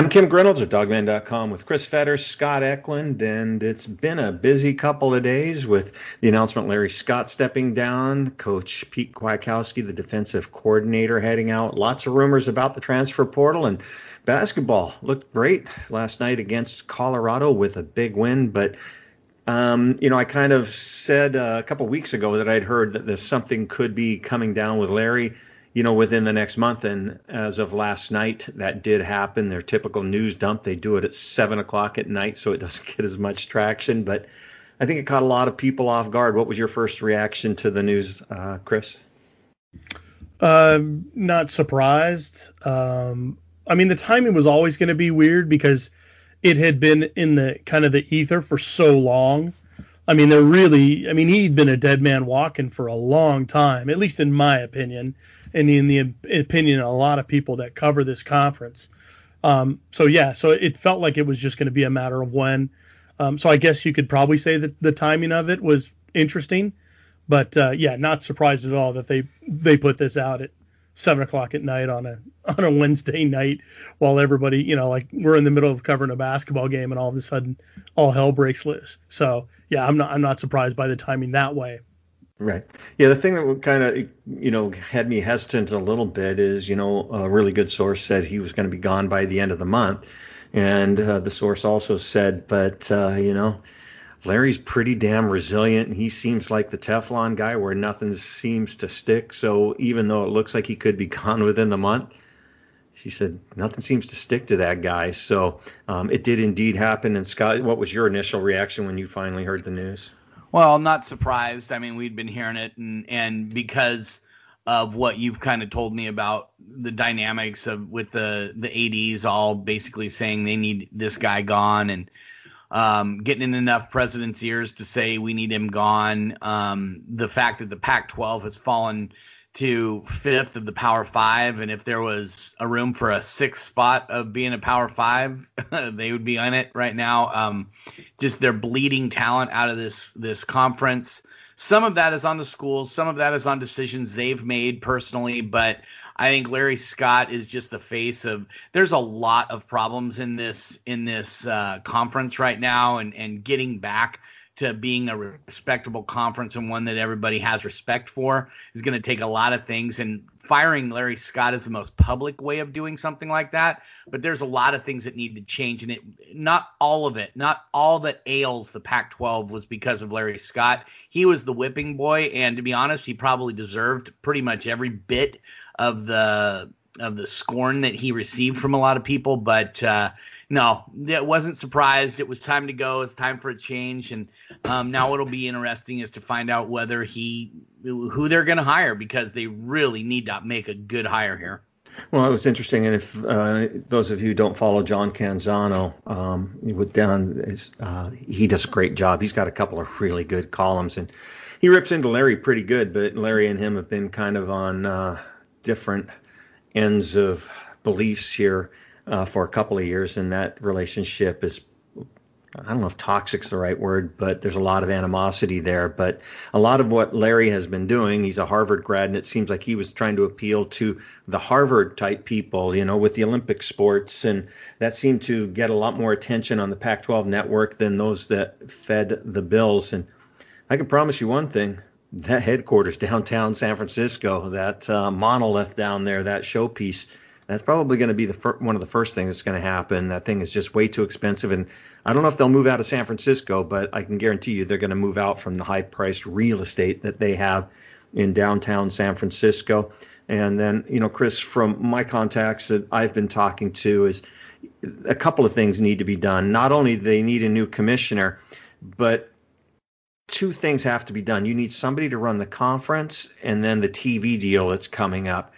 I'm Kim Grinolds of Dawgman.com with Chris Fetter, Scott Eklund, and it's been a busy couple of days with the announcement Larry Scott stepping down, Coach Pete Kwiatkowski, the defensive coordinator, heading out. Lots of rumors about the transfer portal and basketball looked great last night against Colorado with a big win, but um, you know, I kind of said uh, a couple weeks ago that I'd heard that there's something could be coming down with Larry you know, within the next month. And as of last night, that did happen. Their typical news dump, they do it at seven o'clock at night, so it doesn't get as much traction. But I think it caught a lot of people off guard. What was your first reaction to the news, uh, Chris? Uh, not surprised. Um, I mean, the timing was always going to be weird because it had been in the kind of the ether for so long. I mean, they're really, I mean, he'd been a dead man walking for a long time, at least in my opinion and in the opinion of a lot of people that cover this conference. Um, so yeah, so it felt like it was just going to be a matter of when. Um, so I guess you could probably say that the timing of it was interesting, but uh, yeah, not surprised at all that they they put this out at seven o'clock at night on a on a Wednesday night while everybody, you know, like we're in the middle of covering a basketball game and all of a sudden all hell breaks loose. So yeah, I'm not I'm not surprised by the timing that way. Right. Yeah. The thing that kind of, you know, had me hesitant a little bit is, you know, a really good source said he was going to be gone by the end of the month. And uh, the source also said, but, uh, you know, Larry's pretty damn resilient and he seems like the Teflon guy where nothing seems to stick. So even though it looks like he could be gone within the month, she said nothing seems to stick to that guy. So um, it did indeed happen. And Scott, what was your initial reaction when you finally heard the news? Well, I'm not surprised. I mean, we'd been hearing it, and and because of what you've kind of told me about the dynamics of with the the ads all basically saying they need this guy gone and um, getting in enough president's ears to say we need him gone. Um, the fact that the Pac-12 has fallen to fifth of the Power Five, and if there was a room for a sixth spot of being a Power Five, they would be on it right now. Um, just they're bleeding talent out of this this conference. Some of that is on the schools, some of that is on decisions they've made personally, but I think Larry Scott is just the face of. There's a lot of problems in this in this uh, conference right now, and and getting back to being a respectable conference and one that everybody has respect for is going to take a lot of things and firing Larry Scott is the most public way of doing something like that but there's a lot of things that need to change and it not all of it not all that ails the Pac-12 was because of Larry Scott. He was the whipping boy and to be honest he probably deserved pretty much every bit of the of the scorn that he received from a lot of people but uh, no, it wasn't surprised. It was time to go. It's time for a change, and um, now what'll be interesting is to find out whether he, who they're going to hire, because they really need to make a good hire here. Well, it was interesting, and if uh, those of you who don't follow John Canzano, um, with uh, he does a great job. He's got a couple of really good columns, and he rips into Larry pretty good. But Larry and him have been kind of on uh, different ends of beliefs here uh, for a couple of years, and that relationship is I don't know if toxic's the right word, but there's a lot of animosity there. But a lot of what Larry has been doing, he's a Harvard grad, and it seems like he was trying to appeal to the Harvard type people, you know, with the Olympic sports, and that seemed to get a lot more attention on the Pac-12 network than those that fed the Bills. And I can promise you one thing: that headquarters downtown San Francisco, that uh, monolith down there, that showpiece that's probably going to be the fir- one of the first things that's going to happen. That thing is just way too expensive, and I don't know if they'll move out of San Francisco, but I can guarantee you they're going to move out from the high-priced real estate that they have in downtown San Francisco. And then, you know, Chris, from my contacts that I've been talking to, is a couple of things need to be done. Not only they need a new commissioner, but two things have to be done. You need somebody to run the conference, and then the TV deal that's coming up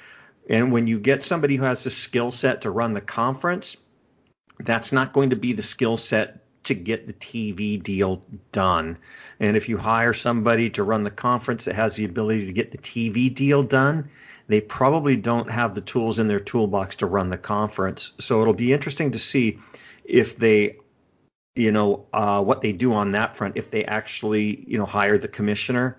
and when you get somebody who has the skill set to run the conference, that's not going to be the skill set to get the TV deal done. And if you hire somebody to run the conference that has the ability to get the TV deal done, they probably don't have the tools in their toolbox to run the conference. So it'll be interesting to see if they, you know, uh, what they do on that front, if they actually, you know, hire the commissioner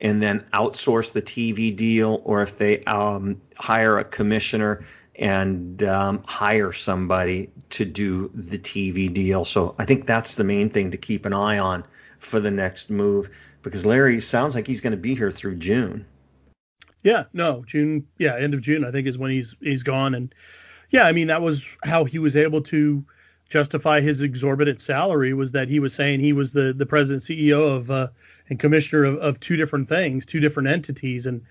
and then outsource the TV deal, or if they um, hire a commissioner and um, hire somebody to do the TV deal. So I think that's the main thing to keep an eye on for the next move because Larry sounds like he's going to be here through June. Yeah, no, June. Yeah, end of June, I think is when he's he's gone. And yeah, I mean that was how he was able to justify his exorbitant salary was that he was saying he was the the president CEO of uh, and commissioner of, of two different things, two different entities, and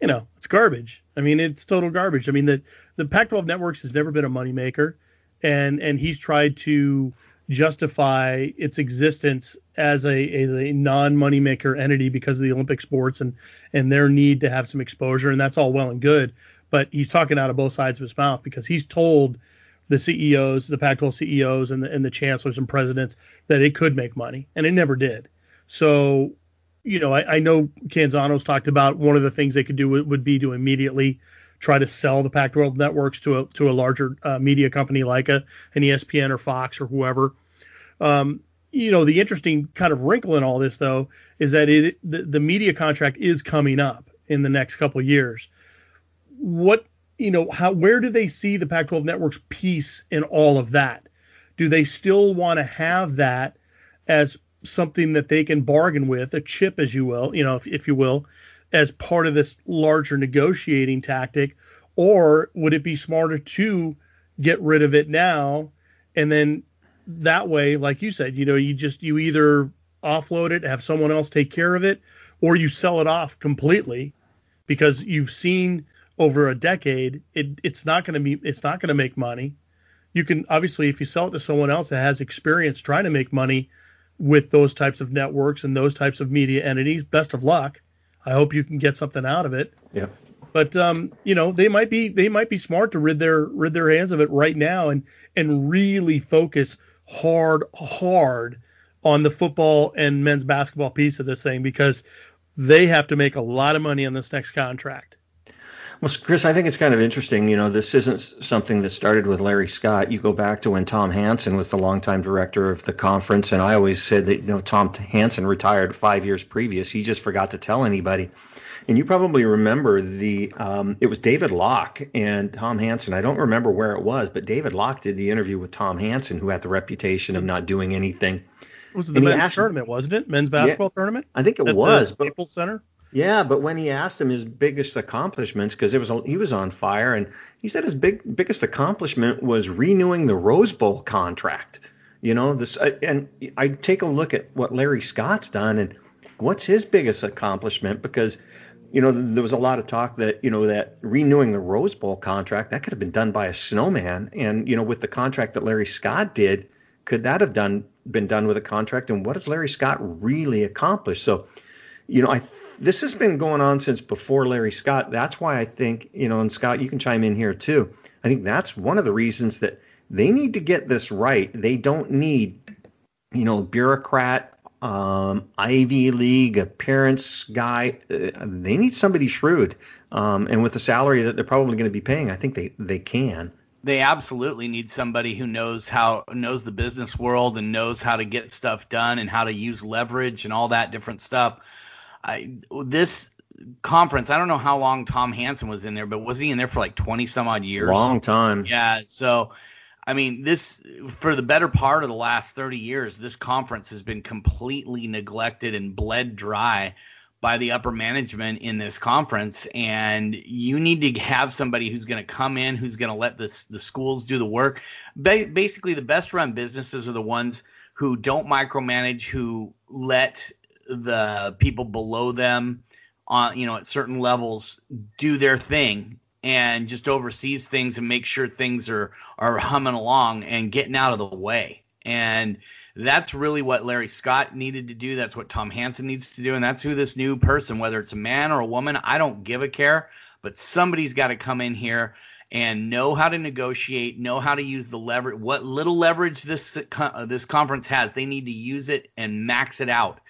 you know it's garbage. I mean it's total garbage. I mean the the Pac-12 networks has never been a moneymaker, and and he's tried to justify its existence as a as a non moneymaker entity because of the Olympic sports and and their need to have some exposure, and that's all well and good. But he's talking out of both sides of his mouth because he's told the CEOs, the Pac-12 CEOs, and the, and the chancellors and presidents that it could make money, and it never did. So, you know, I, I know Canzano's talked about one of the things they could do would, would be to immediately try to sell the Pac-12 networks to a to a larger uh, media company like a an ESPN or Fox or whoever. Um, you know, the interesting kind of wrinkle in all this though is that it the, the media contract is coming up in the next couple years. What you know, how where do they see the Pac-12 network's piece in all of that? Do they still want to have that as something that they can bargain with, a chip, as you will, you know, if, if you will, as part of this larger negotiating tactic, or would it be smarter to get rid of it now and then that way, like you said, you know, you just you either offload it, have someone else take care of it, or you sell it off completely because you've seen over a decade, it, it's not going to be it's not going to make money. You can obviously if you sell it to someone else that has experience trying to make money with those types of networks and those types of media entities, best of luck. I hope you can get something out of it. Yeah. But um, you know, they might be they might be smart to rid their rid their hands of it right now and and really focus hard hard on the football and men's basketball piece of this thing because they have to make a lot of money on this next contract. Well, Chris, I think it's kind of interesting. You know, this isn't something that started with Larry Scott. You go back to when Tom Hansen was the longtime director of the conference, and I always said that you know Tom Hansen retired five years previous. He just forgot to tell anybody. And you probably remember the um, it was David Locke and Tom Hansen. I don't remember where it was, but David Locke did the interview with Tom Hansen, who had the reputation of not doing anything. It was the men's tournament, wasn't it? Men's basketball yeah, tournament. I think it was. Staples Center. Yeah, but when he asked him his biggest accomplishments, because it was he was on fire, and he said his big biggest accomplishment was renewing the Rose Bowl contract. You know this, uh, and I take a look at what Larry Scott's done, and what's his biggest accomplishment? Because you know there was a lot of talk that you know that renewing the Rose Bowl contract that could have been done by a snowman, and you know with the contract that Larry Scott did, could that have done been done with a contract? And what has Larry Scott really accomplished? So, you know, I this has been going on since before Larry Scott. That's why I think, you know, and Scott, you can chime in here too. I think that's one of the reasons that they need to get this right. They don't need, you know, bureaucrat, um, Ivy League appearance guy. Uh, they need somebody shrewd. Um, and with the salary that they're probably going to be paying, I think they, they can. They absolutely need somebody who knows how knows the business world and knows how to get stuff done and how to use leverage and all that different stuff I this conference, I don't know how long Tom Hansen was in there, but was he in there for like 20 some odd years? Long time. Yeah. So, I mean, this for the better part of the last 30 years, this conference has been completely neglected and bled dry by the upper management in this conference. And you need to have somebody who's going to come in, who's going to let this, the schools do the work. Ba- basically, the best run businesses are the ones who don't micromanage, who let the people below them on you know at certain levels do their thing and just oversees things and make sure things are are humming along and getting out of the way. And that's really what Larry Scott needed to do. That's what Tom Hansen needs to do. And that's who this new person, whether it's a man or a woman, I don't give a care. But somebody's got to come in here and know how to negotiate, know how to use the leverage, what little leverage this uh, this conference has. They need to use it and max it out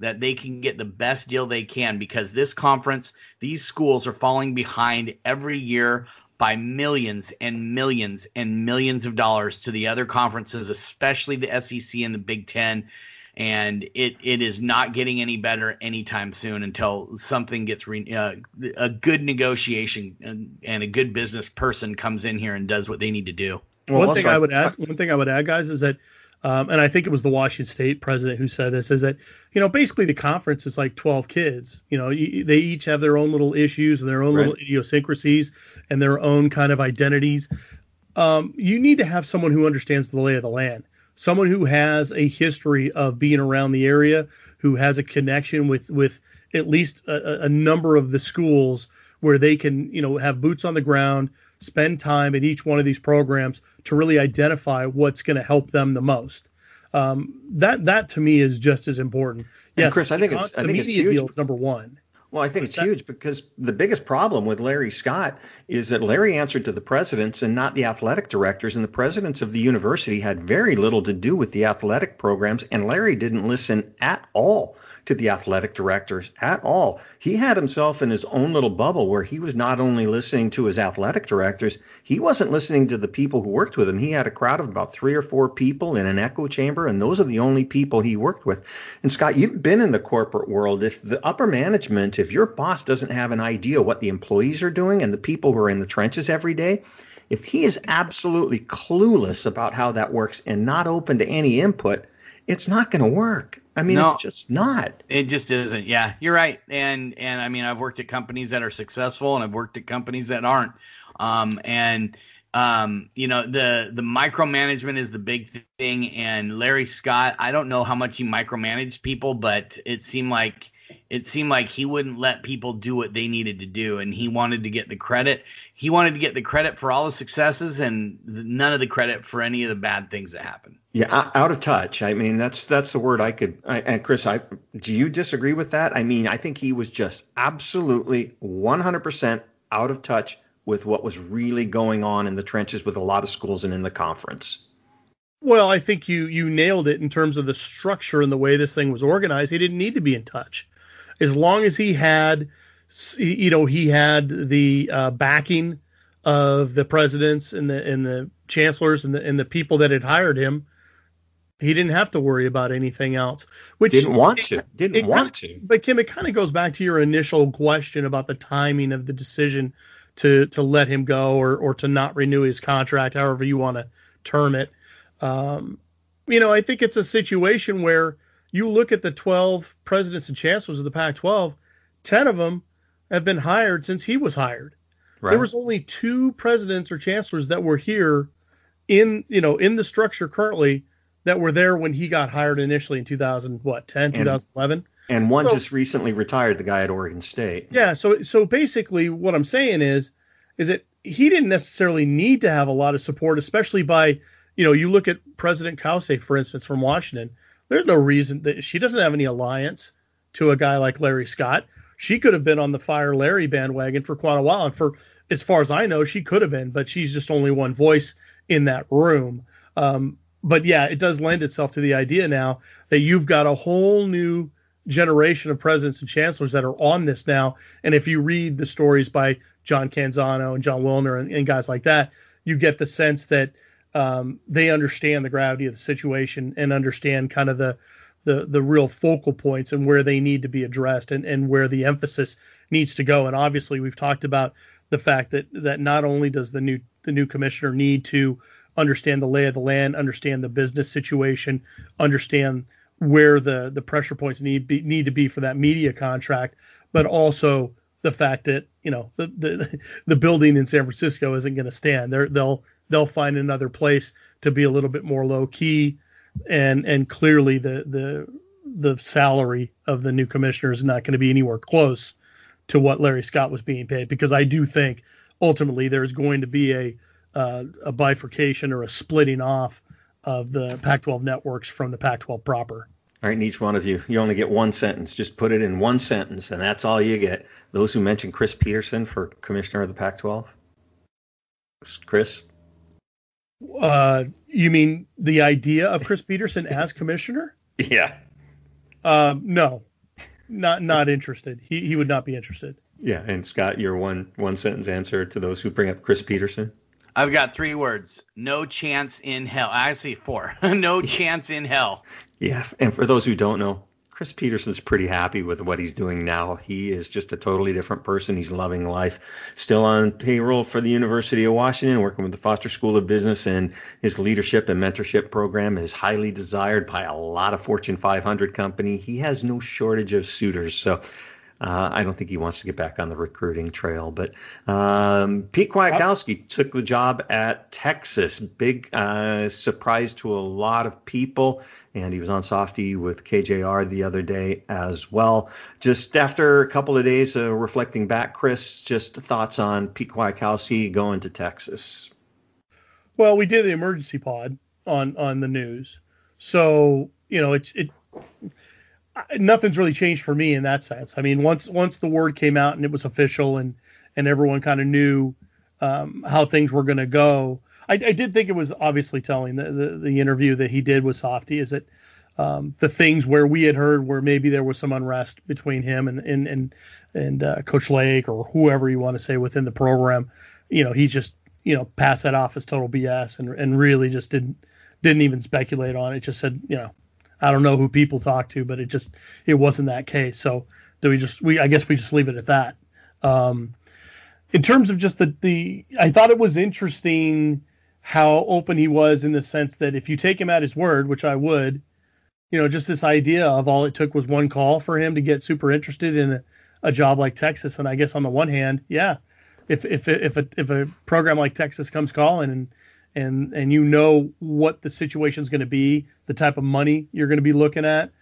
that they can get the best deal they can because this conference, these schools are falling behind every year by millions and millions and millions of dollars to the other conferences, especially the SEC and the Big Ten. and it it is not getting any better anytime soon until something gets re, uh, a good negotiation and, and, a good business person comes in here and does what they need to do. Well, one thing I would add, one thing I would add, guys, is that, um, and I think it was the Washington State president who said this, is that you know basically the conference is like 12 kids. You know, they each have their own little issues and their own right. little idiosyncrasies and their own kind of identities. Um, you need to have someone who understands the lay of the land someone who has a history of being around the area, who has a connection with with at least a, a, number of the schools where they can, you know, have boots on the ground, spend time at each one of these programs to really identify what's going to help them the most. Um, that that to me is just as important. Yes, and Chris, I think it's, I think media it's huge. deal is number one. Well, I think it's huge because the biggest problem with Larry Scott is that Larry answered to the presidents and not the athletic directors, and the presidents of the university had very little to do with the athletic programs, and Larry didn't listen at all to the athletic directors at all. He had himself in his own little bubble where he was not only listening to his athletic directors, he wasn't listening to the people who worked with him. He had a crowd of about three or four people in an echo chamber, and those are the only people he worked with. And Scott, you've been in the corporate world. If the upper management, if your boss doesn't have an idea what the employees are doing and the people who are in the trenches every day, if he is absolutely clueless about how that works and not open to any input, it's not going to work. I mean, no, it's just not. It just isn't. Yeah, you're right. And and I mean, I've worked at companies that are successful, and I've worked at companies that aren't. Um, and um, you know, the the micromanagement is the big thing. And Larry Scott, I don't know how much he micromanaged people, but it seemed like it seemed like he wouldn't let people do what they needed to do, and he wanted to get the credit. He wanted to get the credit for all the successes and none of the credit for any of the bad things that happened. Yeah, out of touch. I mean, that's that's the word I could. I, and Chris, I do you disagree with that? I mean, I think he was just absolutely 100% out of touch with what was really going on in the trenches with a lot of schools and in the conference. Well, I think you you nailed it in terms of the structure and the way this thing was organized. He didn't need to be in touch, as long as he had, you know, he had the uh, backing of the presidents and the and the chancellors and the and the people that had hired him he didn't have to worry about anything else. Which didn't want to. Didn't want to. But Kim, it kind of goes back to your initial question about the timing of the decision to to let him go or or to not renew his contract, however you want to term it. Um, you know, I think it's a situation where you look at the 12 presidents and chancellors of the Pac-12, 10 of them have been hired since he was hired. Right. There was only two presidents or chancellors that were here in you know in the structure currently that were there when he got hired initially in 2000 what 10 2011 and one so, just recently retired the guy at Oregon State yeah so so basically what I'm saying is is that he didn't necessarily need to have a lot of support especially by you know you look at President Cauce for instance from Washington there's no reason that she doesn't have any alliance to a guy like Larry Scott she could have been on the fire Larry bandwagon for quite a while and for as far as I know she could have been but she's just only one voice in that room um, but yeah, it does lend itself to the idea now that you've got a whole new generation of presidents and chancellors that are on this now. And if you read the stories by John Canzano and Jon Wilner and, and guys like that, you get the sense that um, they understand the gravity of the situation and understand kind of the the the real focal points and where they need to be addressed and, and where the emphasis needs to go. And obviously, we've talked about the fact that that not only does the new the new commissioner need to understand the lay of the land, understand the business situation, understand where the the pressure points need be, need to be for that media contract, but also the fact that you know the the, the building in San Francisco isn't going to stand. They're, they'll they'll find another place to be a little bit more low key, and and clearly the the the salary of the new commissioner is not going to be anywhere close to what Larry Scott was being paid because I do think ultimately there's going to be a uh, a bifurcation or a splitting off of the Pac-12 networks from the Pac-12 proper. All right, and each one of you, you only get one sentence. Just put it in one sentence, and that's all you get. Those who mention Chris Petersen for commissioner of the Pac-12. Chris. Uh, you mean the idea of Chris Petersen as commissioner? Yeah. Um, no, not not interested. He he would not be interested. Yeah, and Scott, your one one sentence answer to those who bring up Chris Petersen. I've got three words. No chance in hell. Actually, four. no chance in hell. Yeah, and for those who don't know, Chris Petersen's pretty happy with what he's doing now. He is just a totally different person. He's loving life. Still on payroll for the University of Washington, working with the Foster School of Business, and his leadership and mentorship program is highly desired by a lot of Fortune 500 company. He has no shortage of suitors. So uh, I don't think he wants to get back on the recruiting trail. But um, Pete Kwiatkowski took the job at Texas. Big uh, surprise to a lot of people. And he was on Softy with KJR the other day as well. Just after a couple of days of reflecting back, Chris, just thoughts on Pete Kwiatkowski going to Texas. Well, we did the emergency pod on on the news, so you know it's it nothing's really changed for me in that sense. I mean, once once the word came out and it was official and and everyone kind of knew um, how things were going to go, I, I, did think it was obviously telling the, the, the interview that he did with Softy is that um, the things where we had heard where maybe there was some unrest between him and and and, and uh, Coach Lake or whoever you want to say within the program, you know, he just you know passed that off as total BS and and really just didn't didn't even speculate on it. Just said you know I don't know who people talk to, but it just it wasn't that case. So do we just we I guess we just leave it at that. Um, in terms of just the the I thought it was interesting how open he was in the sense that if you take him at his word, which I would, you know, just this idea of all it took was one call for him to get super interested in a, a job like Texas. And I guess on the one hand, yeah, if if if a if a program like Texas comes calling and and and you know what the situation is going to be, the type of money you're going to be looking at,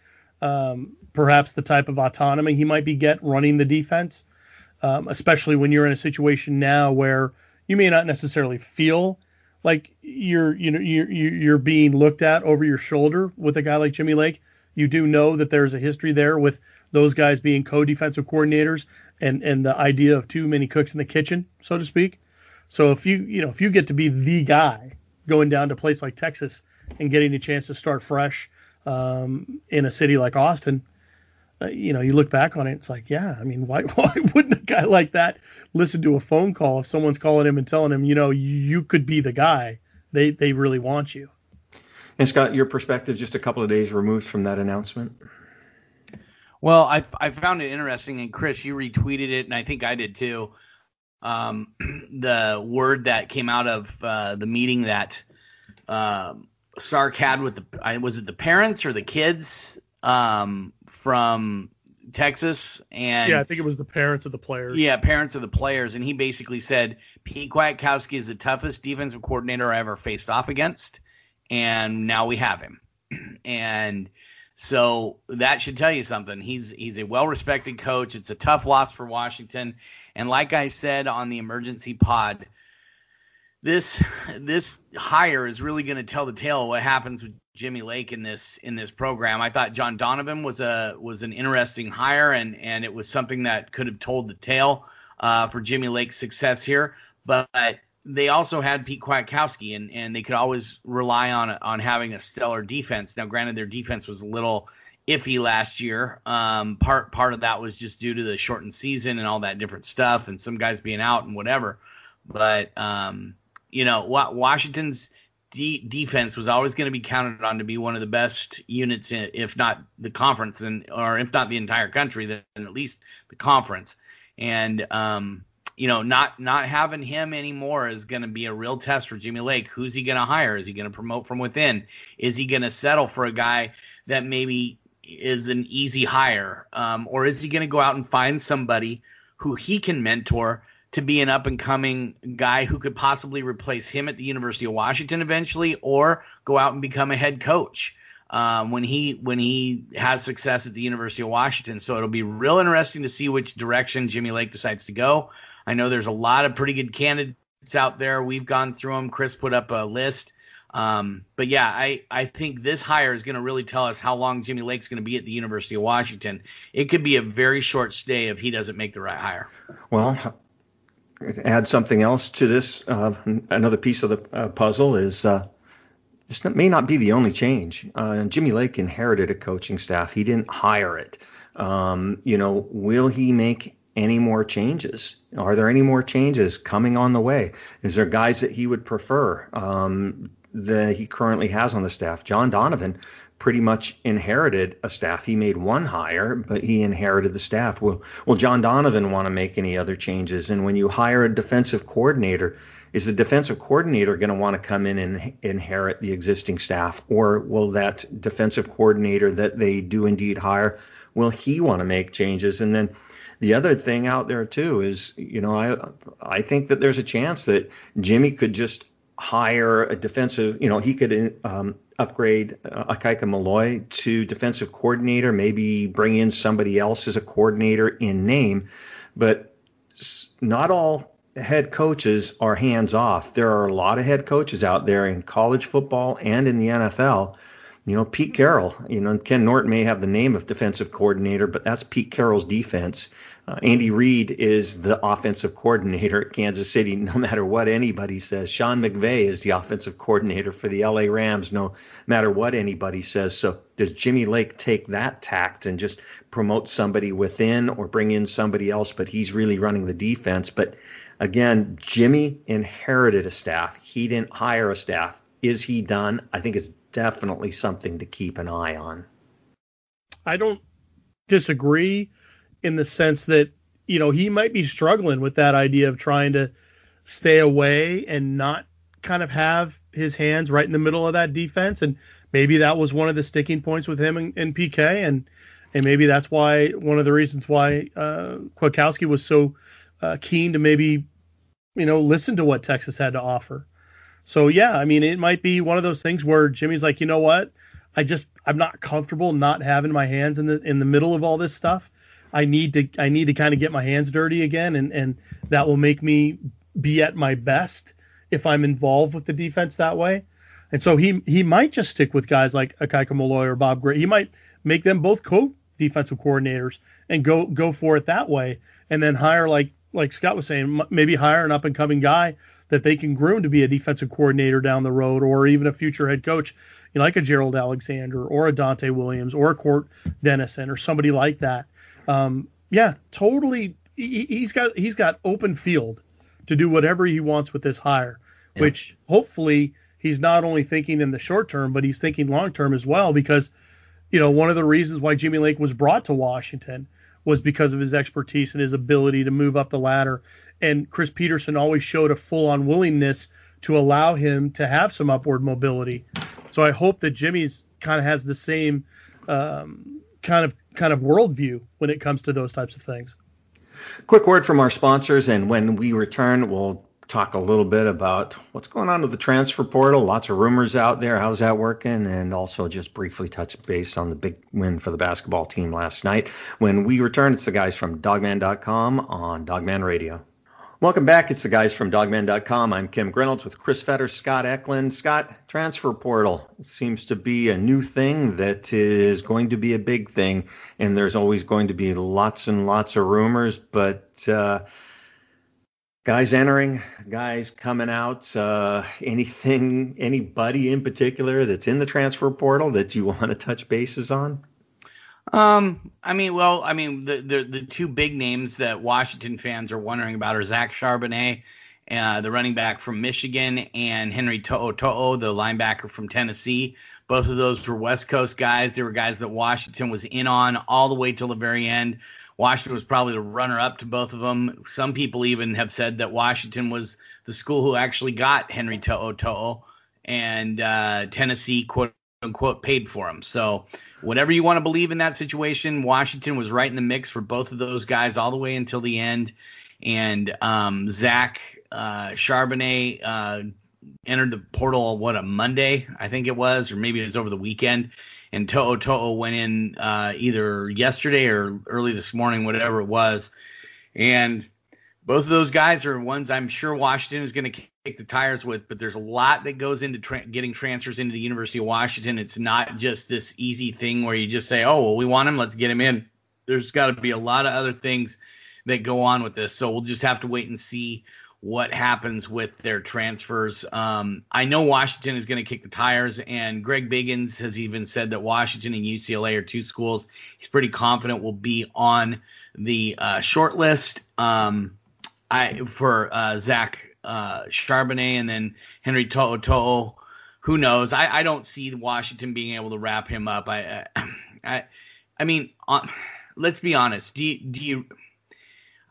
um, perhaps the type of autonomy he might be get running the defense, um, especially when you're in a situation now where you may not necessarily feel like you're you know you're you're being looked at over your shoulder with a guy like Jimmy Lake. You do know that there's a history there with those guys being co-defensive coordinators and and the idea of too many cooks in the kitchen, so to speak. So if you you know if you get to be the guy going down to a place like Texas and getting a chance to start fresh um, in a city like Austin, uh, you know you look back on it, it's like yeah, I mean why why wouldn't a guy like that listen to a phone call if someone's calling him and telling him you know you could be the guy they they really want you. And Scott, your perspective just a couple of days removed from that announcement. Well, I, I found it interesting, and Chris, you retweeted it, and I think I did too um, the word that came out of uh, the meeting that um, Sark had with the was it the parents or the kids um, from Texas and yeah, I think it was the parents of the players. Yeah, parents of the players, and he basically said Pete Kwiatkowski is the toughest defensive coordinator I ever faced off against, and now we have him, and so that should tell you something. He's he's a well respected coach. It's a tough loss for Washington, and like I said on the emergency pod, this this hire is really going to tell the tale of what happens with Jimmy Lake in this in this program. I thought John Donovan was a was an interesting hire and and it was something that could have told the tale uh, for Jimmy Lake's success here. But they also had Pete Kwiatkowski and and they could always rely on on having a stellar defense. Now, granted, their defense was a little iffy last year. Um, part part of that was just due to the shortened season and all that different stuff, and some guys being out and whatever. But um, you know, Washington's de- defense was always going to be counted on to be one of the best units, in, if not the conference, and or if not the entire country, then at least the conference. And um, you know, not not having him anymore is going to be a real test for Jimmy Lake. Who's he going to hire? Is he going to promote from within? Is he going to settle for a guy that maybe is an easy hire, um, or is he going to go out and find somebody who he can mentor to be an up and coming guy who could possibly replace him at the University of Washington eventually, or go out and become a head coach? Um, when he when he has success at the University of Washington. So it'll be real interesting to see which direction Jimmy Lake decides to go. I know there's a lot of pretty good candidates out there. We've gone through them. Chris put up a list. Um, but yeah, I, I think this hire is going to really tell us how long Jimmy Lake's going to be at the University of Washington. It could be a very short stay if he doesn't make the right hire. Well, add something else to this. Uh, another piece of the uh, puzzle is uh, this may not be the only change. Uh, Jimmy Lake inherited a coaching staff. He didn't hire it. Um, you know, will he make any more changes? Are there any more changes coming on the way? Is there guys that he would prefer um, that he currently has on the staff? John Donovan pretty much inherited a staff. He made one hire, but he inherited the staff. Will Will John Donovan want to make any other changes? And when you hire a defensive coordinator, is the defensive coordinator going to want to come in and inherit the existing staff, or will that defensive coordinator that they do indeed hire, will he want to make changes? And then the other thing out there too is, you know, I I think that there's a chance that Jimmy could just hire a defensive, you know, he could um, upgrade uh, Ikaika Malloy to defensive coordinator, maybe bring in somebody else as a coordinator in name, but not all head coaches are hands off. There are a lot of head coaches out there in college football and in the NFL. You know, Pete Carroll, you know, Ken Norton may have the name of defensive coordinator, but that's Pete Carroll's defense. Uh, Andy Reid is the offensive coordinator at Kansas City, no matter what anybody says. Sean McVay is the offensive coordinator for the LA Rams, no matter what anybody says. So does Jimmy Lake take that tact and just promote somebody within or bring in somebody else, but he's really running the defense? But again, Jimmy inherited a staff. He didn't hire a staff. Is he done? I think it's definitely something to keep an eye on. I don't disagree in the sense that you know he might be struggling with that idea of trying to stay away and not kind of have his hands right in the middle of that defense and maybe that was one of the sticking points with him and PK and and maybe that's why one of the reasons why uh, Kwiatkowski was so uh, keen to maybe you know listen to what Texas had to offer. So yeah, I mean it might be one of those things where Jimmy's like, you know what, I just I'm not comfortable not having my hands in the in the middle of all this stuff. I need to I need to kind of get my hands dirty again, and and that will make me be at my best if I'm involved with the defense that way. And so he he might just stick with guys like Ikaika Malloy or Bob Gray. He might make them both co defensive coordinators and go go for it that way, and then hire like like Scott was saying, maybe hire an up and coming guy that they can groom to be a defensive coordinator down the road, or even a future head coach, you know, like a Gerald Alexander or a Dante Williams or a Cort Dennison or somebody like that. Um, yeah, totally. He, has got he's got open field to do whatever he wants with this hire, yeah. which hopefully he's not only thinking in the short term, but he's thinking long term as well. Because you know one of the reasons why Jimmy Lake was brought to Washington was because of his expertise and his ability to move up the ladder. And Chris Petersen always showed a full on willingness to allow him to have some upward mobility. So I hope that Jimmy's kind of has the same um, kind of kind of worldview when it comes to those types of things. Quick word from our sponsors, and when we return, we'll talk a little bit about what's going on with the transfer portal. Lots of rumors out there. How's that working? And also just briefly touch base on the big win for the basketball team last night. When we return, it's the guys from dawgman.com on Dawgman Radio. Welcome back. It's the guys from dawgman.com. I'm Kim Grinolds with Chris Fetter, Scott Eklund. Scott, transfer portal seems to be a new thing that is going to be a big thing, and there's always going to be lots and lots of rumors, but uh, guys entering, guys coming out, uh, anything, anybody in particular that's in the transfer portal that you want to touch bases on? Um, I mean, well, I mean, the, the the two big names that Washington fans are wondering about are Zach Charbonnet, uh, the running back from Michigan, and Henry To'o, the linebacker from Tennessee. Both of those were West Coast guys. They were guys that Washington was in on all the way till the very end. Washington was probably the runner up to both of them. Some people even have said that Washington was the school who actually got Henry To'o and uh, Tennessee quote unquote paid for him. So whatever you want to believe in that situation, Washington was right in the mix for both of those guys all the way until the end. And um, Zach uh, Charbonnet uh, entered the portal what a Monday I think it was, or maybe it was over the weekend. And To'o To'o went in uh, either yesterday or early this morning, whatever it was. And both of those guys are ones I'm sure Washington is going to the tires with, but there's a lot that goes into tra- getting transfers into the University of Washington. It's not just this easy thing where you just say, oh, well, we want him, let's get him in. There's got to be a lot of other things that go on with this. So we'll just have to wait and see what happens with their transfers. Um, I know Washington is going to kick the tires, and Greg Biggins has even said that Washington and UCLA are two schools he's pretty confident will be on the uh, short list. Um, I for uh, Zach uh, Charbonnet and then Henry To'o. Who knows? I, I don't see Washington being able to wrap him up. I I I mean, on, let's be honest. Do you, do you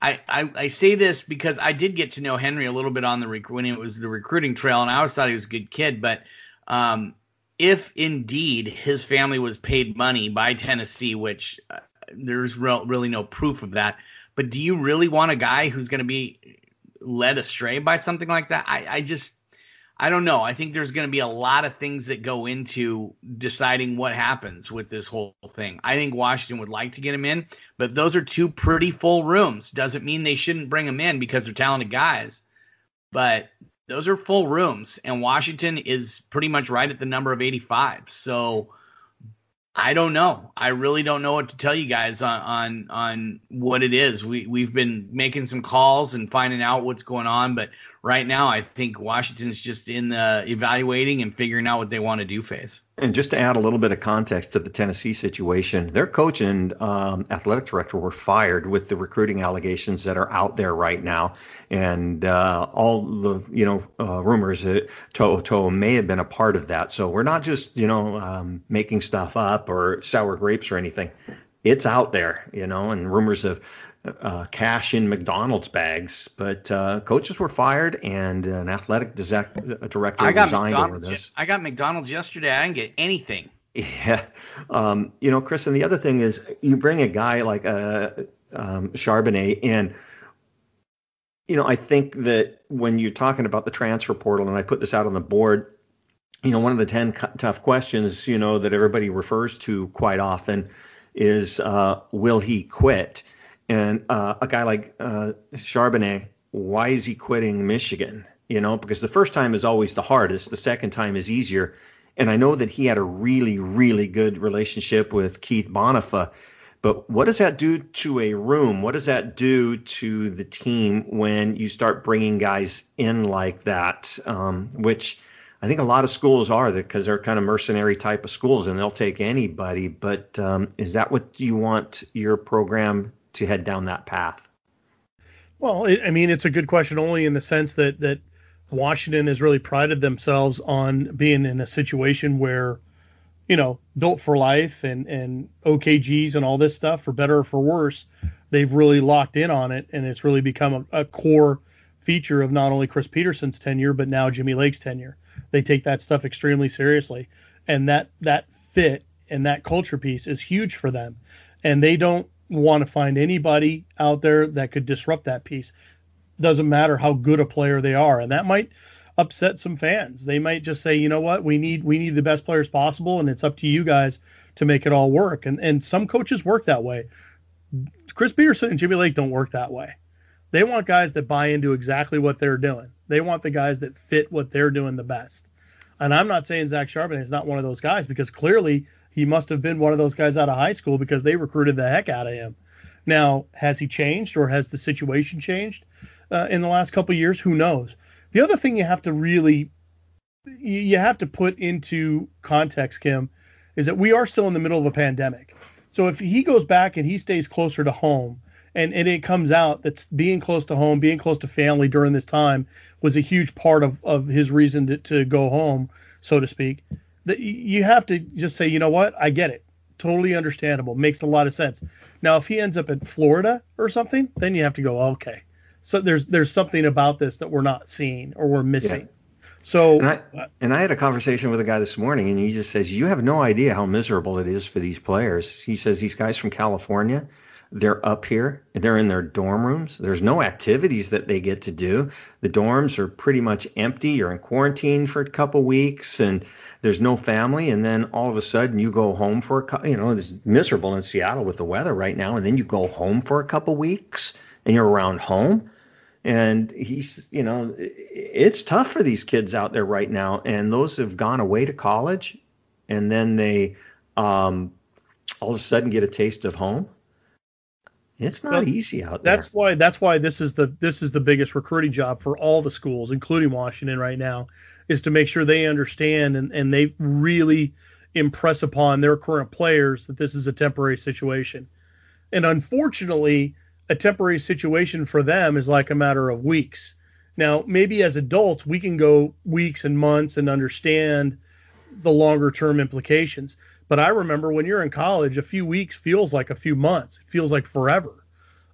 I, I, I, say this because I did get to know Henry a little bit on the rec- when it was the recruiting trail, and I always thought he was a good kid. But um, if indeed his family was paid money by Tennessee, which uh, there's re- really no proof of that, but do you really want a guy who's going to be led astray by something like that? I, I just I don't know. I think there's going to be a lot of things that go into deciding what happens with this whole thing. I think Washington would like to get him in, but those are two pretty full rooms. Doesn't mean they shouldn't bring him in because they're talented guys, but those are full rooms, and Washington is pretty much right at the number of 85. So I don't know. I really don't know what to tell you guys on on, on what it is. We we've been making some calls and finding out what's going on, but right now, I think Washington's just in the evaluating and figuring out what they want to do phase. And just to add a little bit of context to the Tennessee situation, their coach and um, athletic director were fired with the recruiting allegations that are out there right now, and uh, all the you know uh, rumors that To'o may have been a part of that. So we're not just you know um, making stuff up or sour grapes or anything. It's out there, you know, and rumors of uh, cash in McDonald's bags. But uh, coaches were fired, and an athletic director I got resigned McDonald's, over this. I got McDonald's yesterday. I didn't get anything. Yeah, um, you know, Chris. And the other thing is, you bring a guy like uh, um, Charbonnet in. You know, I think that when you're talking about the transfer portal, and I put this out on the board, you know, one of the 10 tough questions, you know, that everybody refers to quite often is, uh, will he quit? And uh, a guy like uh, Charbonnet, why is he quitting Michigan? You know, because the first time is always the hardest, the second time is easier. And I know that he had a really, really good relationship with Keith Bhonapha. But what does that do to a room? What does that do to the team when you start bringing guys in like that? Um, which I think a lot of schools are because they're kind of mercenary type of schools and they'll take anybody. But um, is that what you want your program to head down that path? Well, I mean, it's a good question only in the sense that that Washington has really prided themselves on being in a situation where, you know, built for life and and OKGs and all this stuff, for better or for worse, they've really locked in on it, and it's really become a, a core feature of not only Chris Petersen's tenure but now Jimmy Lake's tenure. They take that stuff extremely seriously, and that that fit and that culture piece is huge for them, and they don't want to find anybody out there that could disrupt that piece. Doesn't matter how good a player they are, and that might upset some fans. They might just say, you know what, we need we need the best players possible, and it's up to you guys to make it all work. And and some coaches work that way. Chris Petersen and Jimmy Lake don't work that way. They want guys that buy into exactly what they're doing. They want the guys that fit what they're doing the best. And I'm not saying Zach Charbonnet is not one of those guys because clearly he must have been one of those guys out of high school because they recruited the heck out of him. Now, has he changed or has the situation changed uh, in the last couple years? Who knows? The other thing you have to really you have to put into context, Kim, is that we are still in the middle of a pandemic. So if he goes back and he stays closer to home, and, and it comes out that being close to home, being close to family during this time was a huge part of, of his reason to, to go home, so to speak that you have to just say, you know what, I get it, totally understandable, makes a lot of sense. Now, if he ends up in Florida or something, then you have to go, okay, so there's there's something about this that we're not seeing or we're missing. Yeah. So and I, uh, and I had a conversation with a guy this morning, and he just says, you have no idea how miserable it is for these players. He says these guys from California they're up here they're in their dorm rooms. There's no activities that they get to do. The dorms are pretty much empty. You're in quarantine for a couple weeks and there's no family. And then all of a sudden you go home for a couple you know it's miserable in seattle with the weather right now. And then you go home for a couple weeks and you're around home. And he's you know it's tough for these kids out there right now. And those have gone away to college. And then they um, all of a sudden get a taste of home it's not but easy out there. That's why that's why this is the this is the biggest recruiting job for all the schools, including Washington right now, is to make sure they understand and, and they really impress upon their current players that this is a temporary situation. And unfortunately, a temporary situation for them is like a matter of weeks. Now, maybe as adults, we can go weeks and months and understand the longer term implications. But I remember when you're in college, a few weeks feels like a few months. It feels like forever.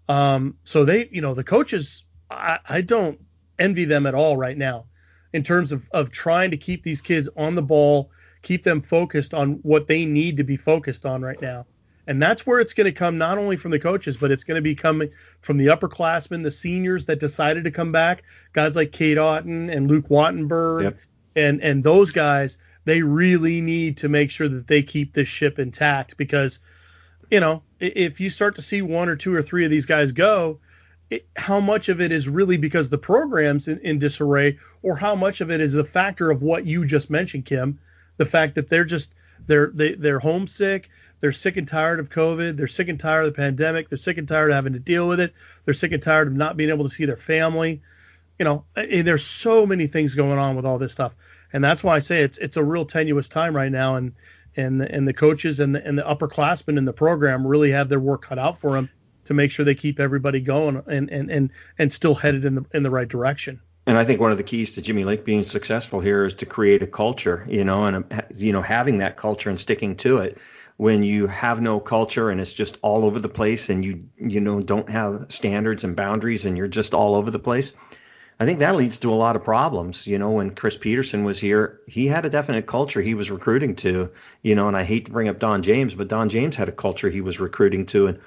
Um, so they, you know, the coaches, I, I don't envy them at all right now in terms of, of trying to keep these kids on the ball, keep them focused on what they need to be focused on right now. And that's where it's going to come not only from the coaches, but it's going to be coming from the upperclassmen, the seniors that decided to come back, guys like Cade Otton and Luke Wattenberg, yep. and and those guys. They really need to make sure that they keep this ship intact because, you know, if you start to see one or two or three of these guys go, it, how much of it is really because the program's in, in disarray, or how much of it is a factor of what you just mentioned, Kim, the fact that they're just they're they, they're homesick, they're sick and tired of COVID. They're sick and tired of the pandemic. They're sick and tired of having to deal with it. They're sick and tired of not being able to see their family. You know, there's so many things going on with all this stuff, and that's why I say it's it's a real tenuous time right now. And and the, and the coaches and the, and the upperclassmen in the program really have their work cut out for them to make sure they keep everybody going and and and and still headed in the in the right direction. And I think one of the keys to Jimmy Lake being successful here is to create a culture, you know, and you know having that culture and sticking to it when you have no culture and it's just all over the place and you you know don't have standards and boundaries and you're just all over the place i think that leads to a lot of problems you know when chris Petersen was here he had a definite culture he was recruiting to you know and i hate to bring up don james but don james had a culture he was recruiting to and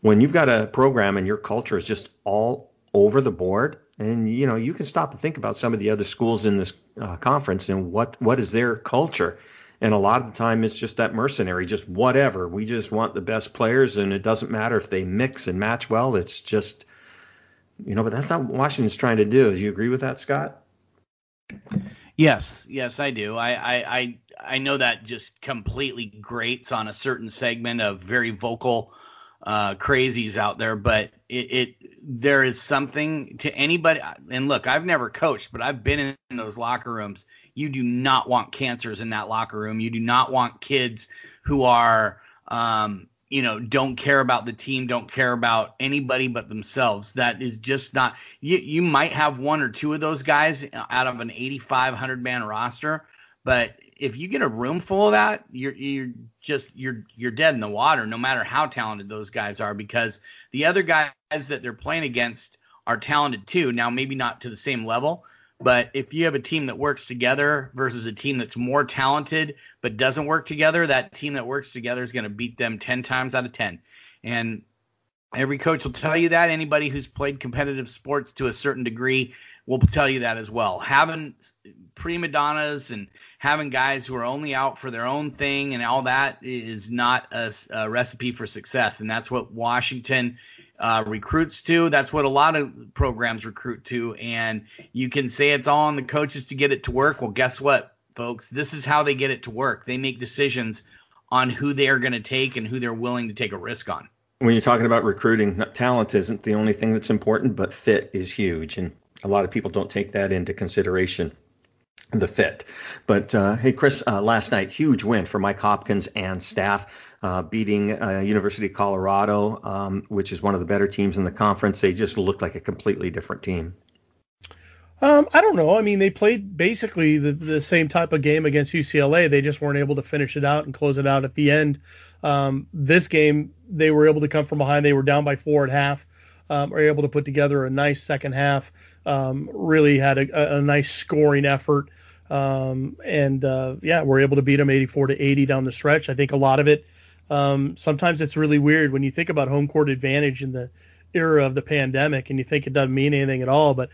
when you've got a program and your culture is just all over the board and you know you can stop and think about some of the other schools in this uh, conference and what what is their culture and a lot of the time it's just that mercenary, just whatever. We just want the best players, and it doesn't matter if they mix and match well. It's just, you know, but that's not what Washington's trying to do. Do you agree with that, Scott? Yes, yes, I do. I, I, I, I know that just completely grates on a certain segment of very vocal uh, crazies out there, but it, it there is something to anybody. And look, I've never coached, but I've been in those locker rooms you do not want cancers in that locker room. You do not want kids who are, um, you know, don't care about the team, don't care about anybody but themselves. That is just not. You you might have one or two of those guys out of an 8,500 man roster, but if you get a room full of that, you're you're just you're you're dead in the water. No matter how talented those guys are, because the other guys that they're playing against are talented too. Now maybe not to the same level, but if you have a team that works together versus a team that's more talented but doesn't work together, that team that works together is going to beat them 10 times out of 10. And every coach will tell you that. Anybody who's played competitive sports to a certain degree will tell you that as well. Having prima donnas and having guys who are only out for their own thing and all that is not a, a recipe for success. And that's what Washington uh, recruits to. That's what a lot of programs recruit to. And you can say it's all on the coaches to get it to work. Well, guess what, folks? This is how they get it to work. They make decisions on who they are going to take and who they're willing to take a risk on. When you're talking about recruiting, talent isn't the only thing that's important, but fit is huge. And a lot of people don't take that into consideration the fit. But uh, hey, Chris, uh, last night, huge win for Mike Hopkins and staff uh, beating uh, University of Colorado, um, which is one of the better teams in the conference. They just looked like a completely different team. Um, I don't know. I mean, they played basically the, the same type of game against UCLA. They just weren't able to finish it out and close it out at the end. Um, this game, they were able to come from behind. They were down by four at half. Um, were able to put together a nice second half. Um, really had a, a, nice scoring effort. Um, and uh, yeah, we're able to beat them 84 to 80 down the stretch. I think a lot of it um, sometimes it's really weird when you think about home court advantage in the era of the pandemic and you think it doesn't mean anything at all. But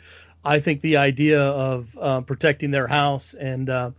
I think the idea of uh, protecting their house and uh,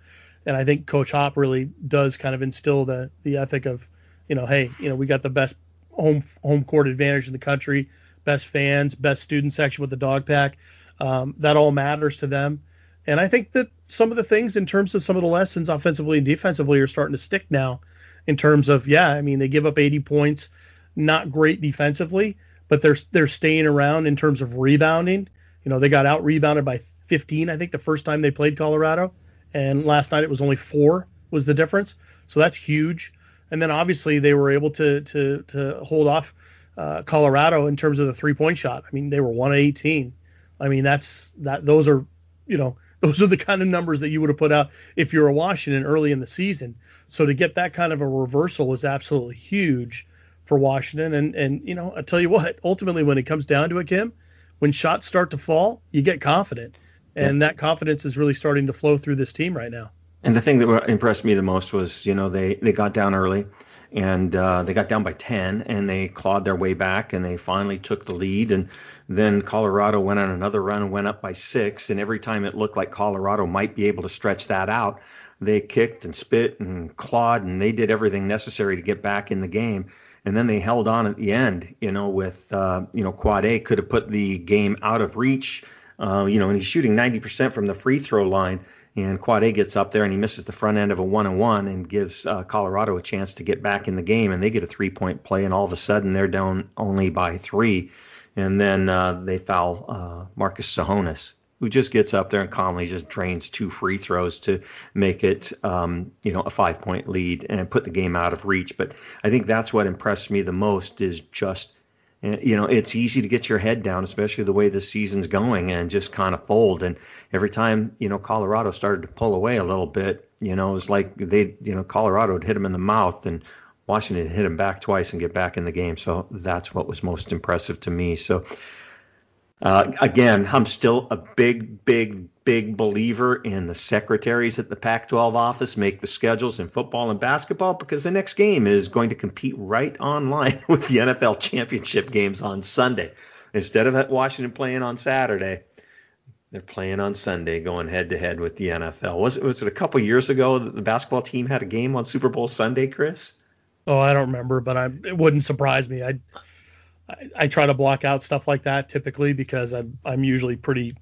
and I think Coach Hop really does kind of instill the the ethic of you know hey you know we got the best home home court advantage in the country, best fans, best student section with the Dawg Pack. Um, that all matters to them. And I think that some of the things in terms of some of the lessons offensively and defensively are starting to stick now in terms of yeah, I mean they give up 80 points, not great defensively, but they're they're staying around in terms of rebounding. You know, they got out rebounded by 15 I think the first time they played Colorado, and last night it was only 4 was the difference. So that's huge. And then obviously they were able to to to hold off uh, Colorado in terms of the three point shot. I mean, they were one eighteen. I mean, that's that. Those are you know those are the kind of numbers that you would have put out if you're a Washington early in the season. So to get that kind of a reversal was absolutely huge for Washington. And and you know, I tell you what, ultimately when it comes down to it, Kim, when shots start to fall, you get confident, and that confidence is really starting to flow through this team right now. And the thing that impressed me the most was, you know, they they got down early, and uh, they got down by 10, and they clawed their way back, and they finally took the lead, and then Colorado went on another run and went up by six, and every time it looked like Colorado might be able to stretch that out, they kicked and spit and clawed, and they did everything necessary to get back in the game and then they held on at the end. You know, with uh, you know Quad A could have put the game out of reach. Uh, you know, and he's shooting 90% from the free throw line, and Quad A gets up there and he misses the front end of a one and one and gives uh, Colorado a chance to get back in the game, and they get a three point play, and all of a sudden they're down only by three, and then uh, they foul uh, Marcus Tsohonis who just gets up there and calmly just drains two free throws to make it, um, you know, a five point lead and put the game out of reach. But I think that's what impressed me the most is just, you know, it's easy to get your head down, especially the way the season's going, and just kind of fold. And every time, you know, Colorado started to pull away a little bit, you know, it was like they, you know, Colorado had hit them in the mouth and Washington hit them back twice and get back in the game. So that's what was most impressive to me. So uh, again, I'm still a big, big, big believer in the secretaries at the Pac 12 office make the schedules in football and basketball because the next game is going to compete right online with the NFL championship games on Sunday. Instead of Washington playing on Saturday, they're playing on Sunday, going head to head with the NFL. Was it was it a couple years ago that the basketball team had a game on Super Bowl Sunday, Chris? Oh, I don't remember, but I, it wouldn't surprise me. I I, try to block out stuff like that typically because I'm I'm usually pretty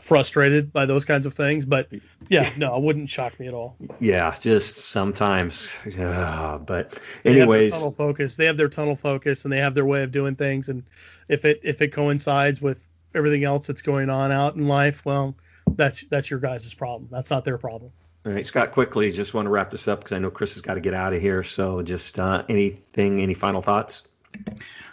frustrated by those kinds of things. But yeah, no, it wouldn't shock me at all. Yeah, just sometimes. Uh, but anyways, tunnel focus. They have their tunnel focus and they have their way of doing things. And if it if it coincides with everything else that's going on out in life, well, that's that's your guys' problem. That's not their problem. All right, Scott. Quickly, just want to wrap this up because I know Chris has got to get out of here. So, just uh, anything, any final thoughts?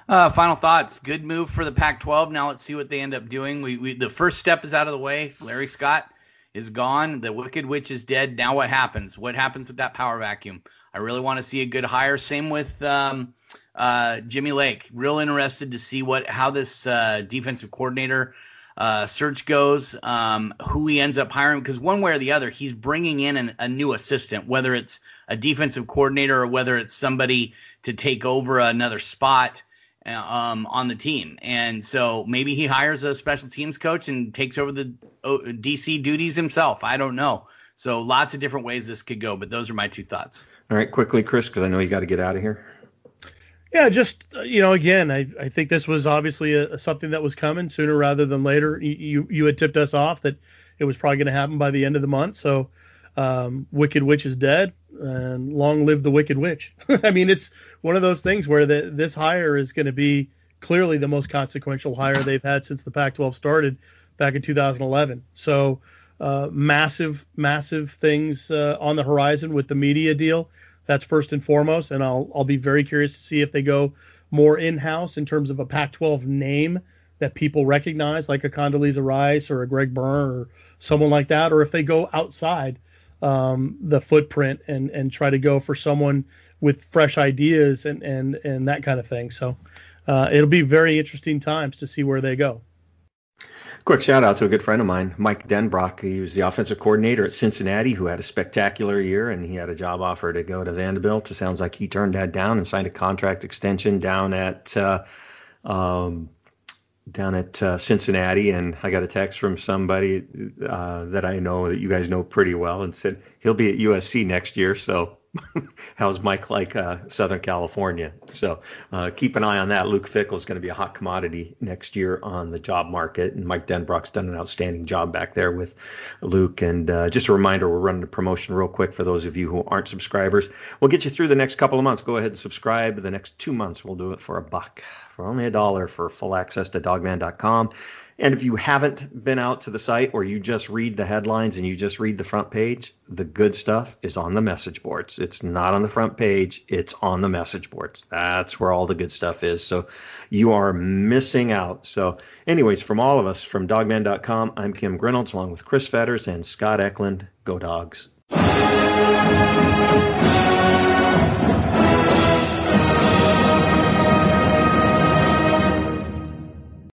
Uh, final thoughts. Good move for the Pac-12. Now let's see what they end up doing. We, we the first step is out of the way. Larry Scott is gone. The Wicked Witch is dead. Now what happens? What happens with that power vacuum? I really want to see a good hire. Same with um, uh, Jimmy Lake. Real interested to see what how this uh, defensive coordinator uh, search goes, um, who he ends up hiring, because one way or the other, he's bringing in an, a new assistant, whether it's a defensive coordinator or whether it's somebody to take over another spot um, on the team. And so maybe he hires a special teams coach and takes over the DC duties himself. I don't know. So lots of different ways this could go, but those are my two thoughts. All right, quickly, Chris, because I know you got to get out of here. Yeah, just uh, you know, again, I, I think this was obviously a, a something that was coming sooner rather than later. You you, you had tipped us off that it was probably going to happen by the end of the month. So um, Wicked Witch is dead, and long live the Wicked Witch. I mean, it's one of those things where the, this hire is going to be clearly the most consequential hire they've had since the Pac-12 started back in 2011. So uh, massive, massive things uh, on the horizon with the media deal. That's first and foremost, and I'll I'll be very curious to see if they go more in-house in terms of a Pac-12 name that people recognize, like a Condoleezza Rice or a Greg Byrne or someone like that, or if they go outside um, the footprint and and try to go for someone with fresh ideas and and and that kind of thing. So uh, it'll be very interesting times to see where they go. Quick shout out to a good friend of mine, Mike Denbrock. He was the offensive coordinator at Cincinnati, who had a spectacular year, and he had a job offer to go to Vanderbilt. It sounds like he turned that down and signed a contract extension down at uh, um, down at uh, Cincinnati, and I got a text from somebody uh, that I know that you guys know pretty well, and said he'll be at USC next year. So how's Mike like uh, Southern California? So uh, keep an eye on that. Luke Fickell is going to be a hot commodity next year on the job market, and Mike Denbrock's done an outstanding job back there with Luke. And uh, just a reminder, we're running a promotion real quick for those of you who aren't subscribers. We'll get you through the next couple of months. Go ahead and subscribe. The next two months, we'll do it for a buck, for only a dollar for full access to dawgman.com And if you haven't been out to the site or you just read the headlines and you just read the front page, the good stuff is on the message boards. It's not on the front page, it's on the message boards. That's where all the good stuff is. So you are missing out. So, anyways, from all of us from dawgman.com, I'm Kim Grinolds along with Chris Fetters and Scott Eklund. Go Dogs.